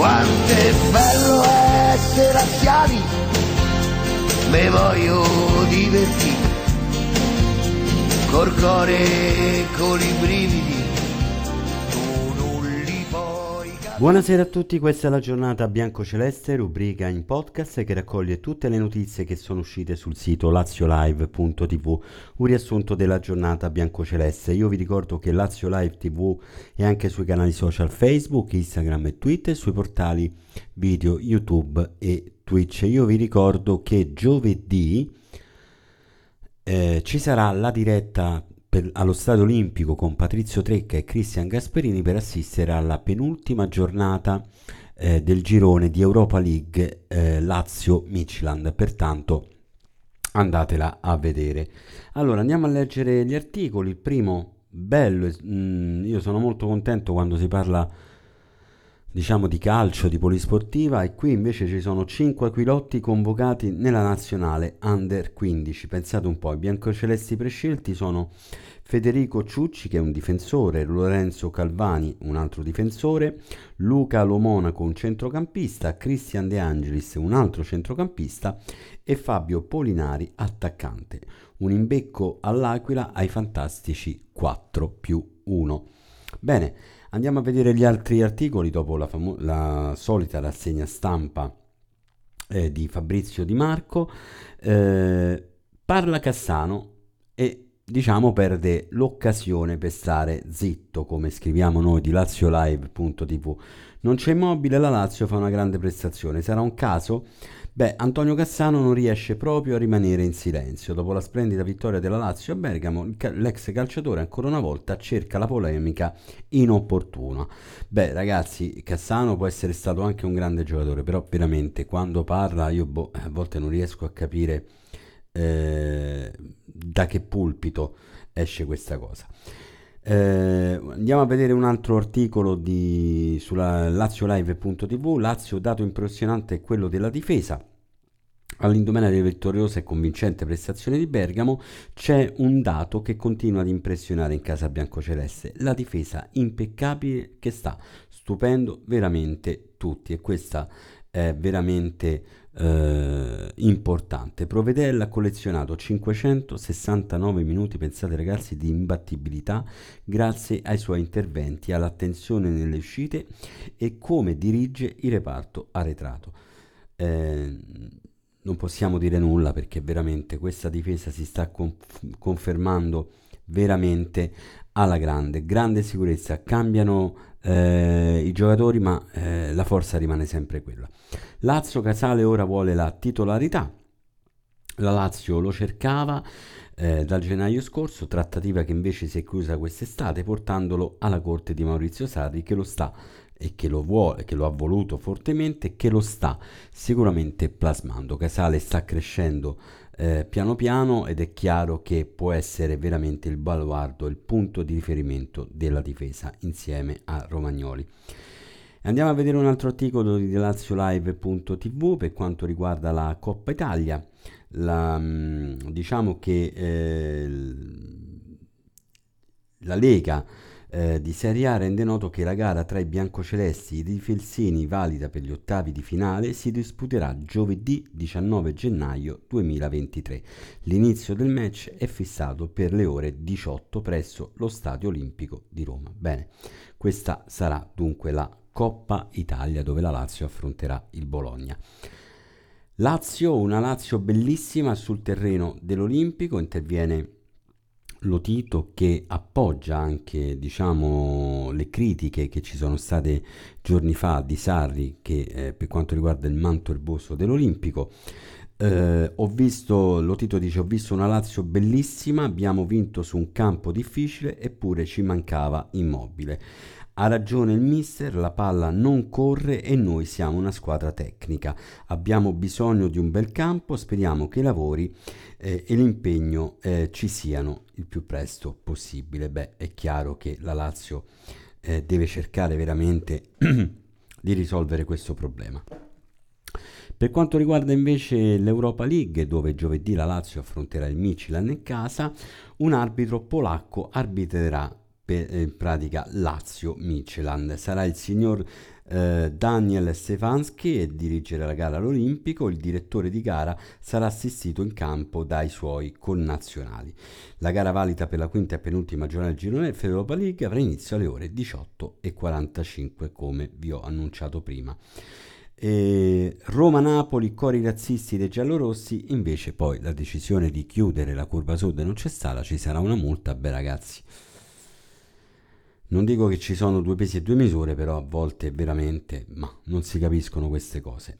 Quanto è bello essere anziani, me voglio divertire, col cuore e con i brividi Buonasera a tutti, questa è la giornata bianco-celeste, rubrica in podcast che raccoglie tutte le notizie che sono uscite sul sito laziolive.tv, un riassunto della giornata bianco-celeste. Io vi ricordo che Lazio Live TV è anche sui canali social Facebook, Instagram e Twitter, sui portali video YouTube e Twitch. Io vi ricordo che giovedì eh, ci sarà la diretta per, allo Stadio Olimpico con Patrizio Trecca e Cristian Gasperini per assistere alla penultima giornata eh, del girone di Europa League eh, Lazio-Midland. Pertanto andatela a vedere. Allora andiamo a leggere gli articoli. Il primo, bello, mh, mm, io sono molto contento quando si parla diciamo di calcio, di polisportiva e qui invece ci sono 5 aquilotti convocati nella nazionale under 15. Pensate un po', i biancocelesti prescelti sono Federico Ciucci che è un difensore, Lorenzo Calvani un altro difensore, Luca Lomonaco un centrocampista, Cristian De Angelis un altro centrocampista e Fabio Polinari attaccante. Un imbecco all'Aquila ai fantastici 4 più 1. Bene, Andiamo a vedere gli altri articoli dopo la, famo- la solita rassegna stampa eh, di Fabrizio Di Marco. Eh, parla Cassano e diciamo perde l'occasione per stare zitto, come scriviamo noi di laziolive.tv. Non c'è immobile, la Lazio fa una grande prestazione. Sarà un caso? Beh, Antonio Cassano non riesce proprio a rimanere in silenzio. Dopo la splendida vittoria della Lazio a Bergamo, l'ex calciatore ancora una volta cerca la polemica inopportuna. Beh, ragazzi, Cassano può essere stato anche un grande giocatore, però veramente quando parla io boh, a volte non riesco a capire eh, da che pulpito esce questa cosa. Eh, andiamo a vedere un altro articolo di, sulla laziolive.tv. Lazio, dato impressionante è quello della difesa. All'indomani delle vittoriose e convincente prestazioni di Bergamo c'è un dato che continua ad impressionare in casa biancoceleste, la difesa impeccabile che sta stupendo veramente tutti e questa è veramente eh, importante. Provedella ha collezionato 569 minuti, pensate ragazzi, di imbattibilità grazie ai suoi interventi, all'attenzione nelle uscite e come dirige il reparto arretrato. Eh, non possiamo dire nulla perché veramente questa difesa si sta conf- confermando veramente alla grande, grande sicurezza, cambiano eh, i giocatori ma eh, la forza rimane sempre quella. Lazio Casale ora vuole la titolarità, la Lazio lo cercava eh, dal gennaio scorso, trattativa che invece si è chiusa quest'estate portandolo alla corte di Maurizio Sarri che lo sta e che lo vuole, che lo ha voluto fortemente e che lo sta sicuramente plasmando. Casale sta crescendo eh, piano piano ed è chiaro che può essere veramente il baluardo, il punto di riferimento della difesa insieme a Romagnoli. Andiamo a vedere un altro articolo di laziolive.tv per quanto riguarda la Coppa Italia. La, mm, diciamo che eh, la Lega eh, di Serie A rende noto che la gara tra i biancocelesti e i difelsini valida per gli ottavi di finale si disputerà giovedì 19 gennaio 2023. L'inizio del match è fissato per le ore 18 presso lo Stadio Olimpico di Roma. Bene, questa sarà dunque la Coppa Italia dove la Lazio affronterà il Bologna. Lazio, una Lazio bellissima sul terreno dell'Olimpico, interviene Lotito che appoggia anche diciamo, le critiche che ci sono state giorni fa di Sarri che, eh, per quanto riguarda il manto erboso dell'Olimpico. Eh, ho visto, Lotito dice, ho visto una Lazio bellissima, abbiamo vinto su un campo difficile eppure ci mancava immobile. Ha ragione il mister, la palla non corre e noi siamo una squadra tecnica. Abbiamo bisogno di un bel campo, speriamo che i lavori eh, e l'impegno eh, ci siano il più presto possibile. Beh, è chiaro che la Lazio eh, deve cercare veramente di risolvere questo problema. Per quanto riguarda invece l'Europa League, dove giovedì la Lazio affronterà il Michelin in casa, un arbitro polacco arbitrerà per, eh, in pratica Lazio Michelin. Sarà il signor eh, Daniel Stefanski e dirigere la gara all'Olimpico, il direttore di gara sarà assistito in campo dai suoi connazionali. La gara valida per la quinta e penultima giornata del girone Fedeuropa League avrà inizio alle ore 18.45 come vi ho annunciato prima. Roma-Napoli, cori razzisti dei giallorossi, invece poi la decisione di chiudere la curva sud non c'è stata, ci sarà una multa, beh ragazzi. Non dico che ci sono due pesi e due misure, però a volte veramente, ma non si capiscono queste cose.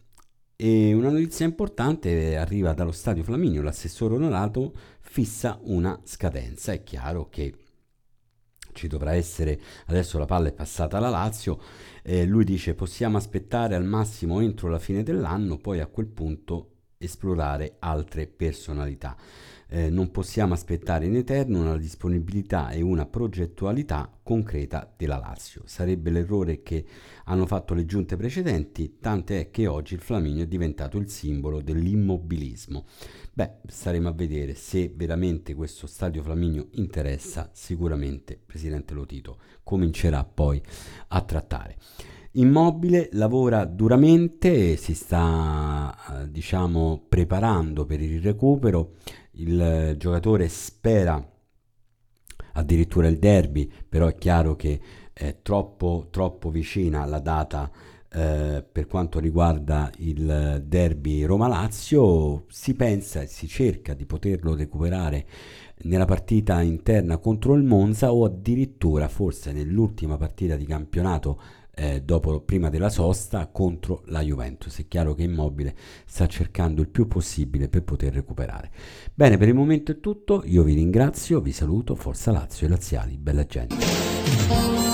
E una notizia importante arriva dallo stadio Flaminio, l'assessore onorato fissa una scadenza. È chiaro che ci dovrà essere, adesso la palla è passata alla Lazio, eh, lui dice possiamo aspettare al massimo entro la fine dell'anno, poi a quel punto esplorare altre personalità. Eh, non possiamo aspettare in eterno una disponibilità e una progettualità concreta della Lazio. Sarebbe l'errore che hanno fatto le giunte precedenti, tant'è che oggi il Flaminio è diventato il simbolo dell'immobilismo. Beh, staremo a vedere se veramente questo stadio Flaminio interessa, sicuramente Presidente Lotito comincerà poi a trattare. Immobile lavora duramente, si sta eh, diciamo preparando per il recupero, il giocatore spera addirittura il derby, però è chiaro che è troppo, troppo vicina la data eh, per quanto riguarda il derby Roma-Lazio, si pensa e si cerca di poterlo recuperare nella partita interna contro il Monza o addirittura forse nell'ultima partita di campionato eh, dopo, prima della sosta contro la Juventus. È chiaro che Immobile sta cercando il più possibile per poter recuperare. Bene, per il momento è tutto, io vi ringrazio, vi saluto, Forza Lazio e Laziali, bella gente.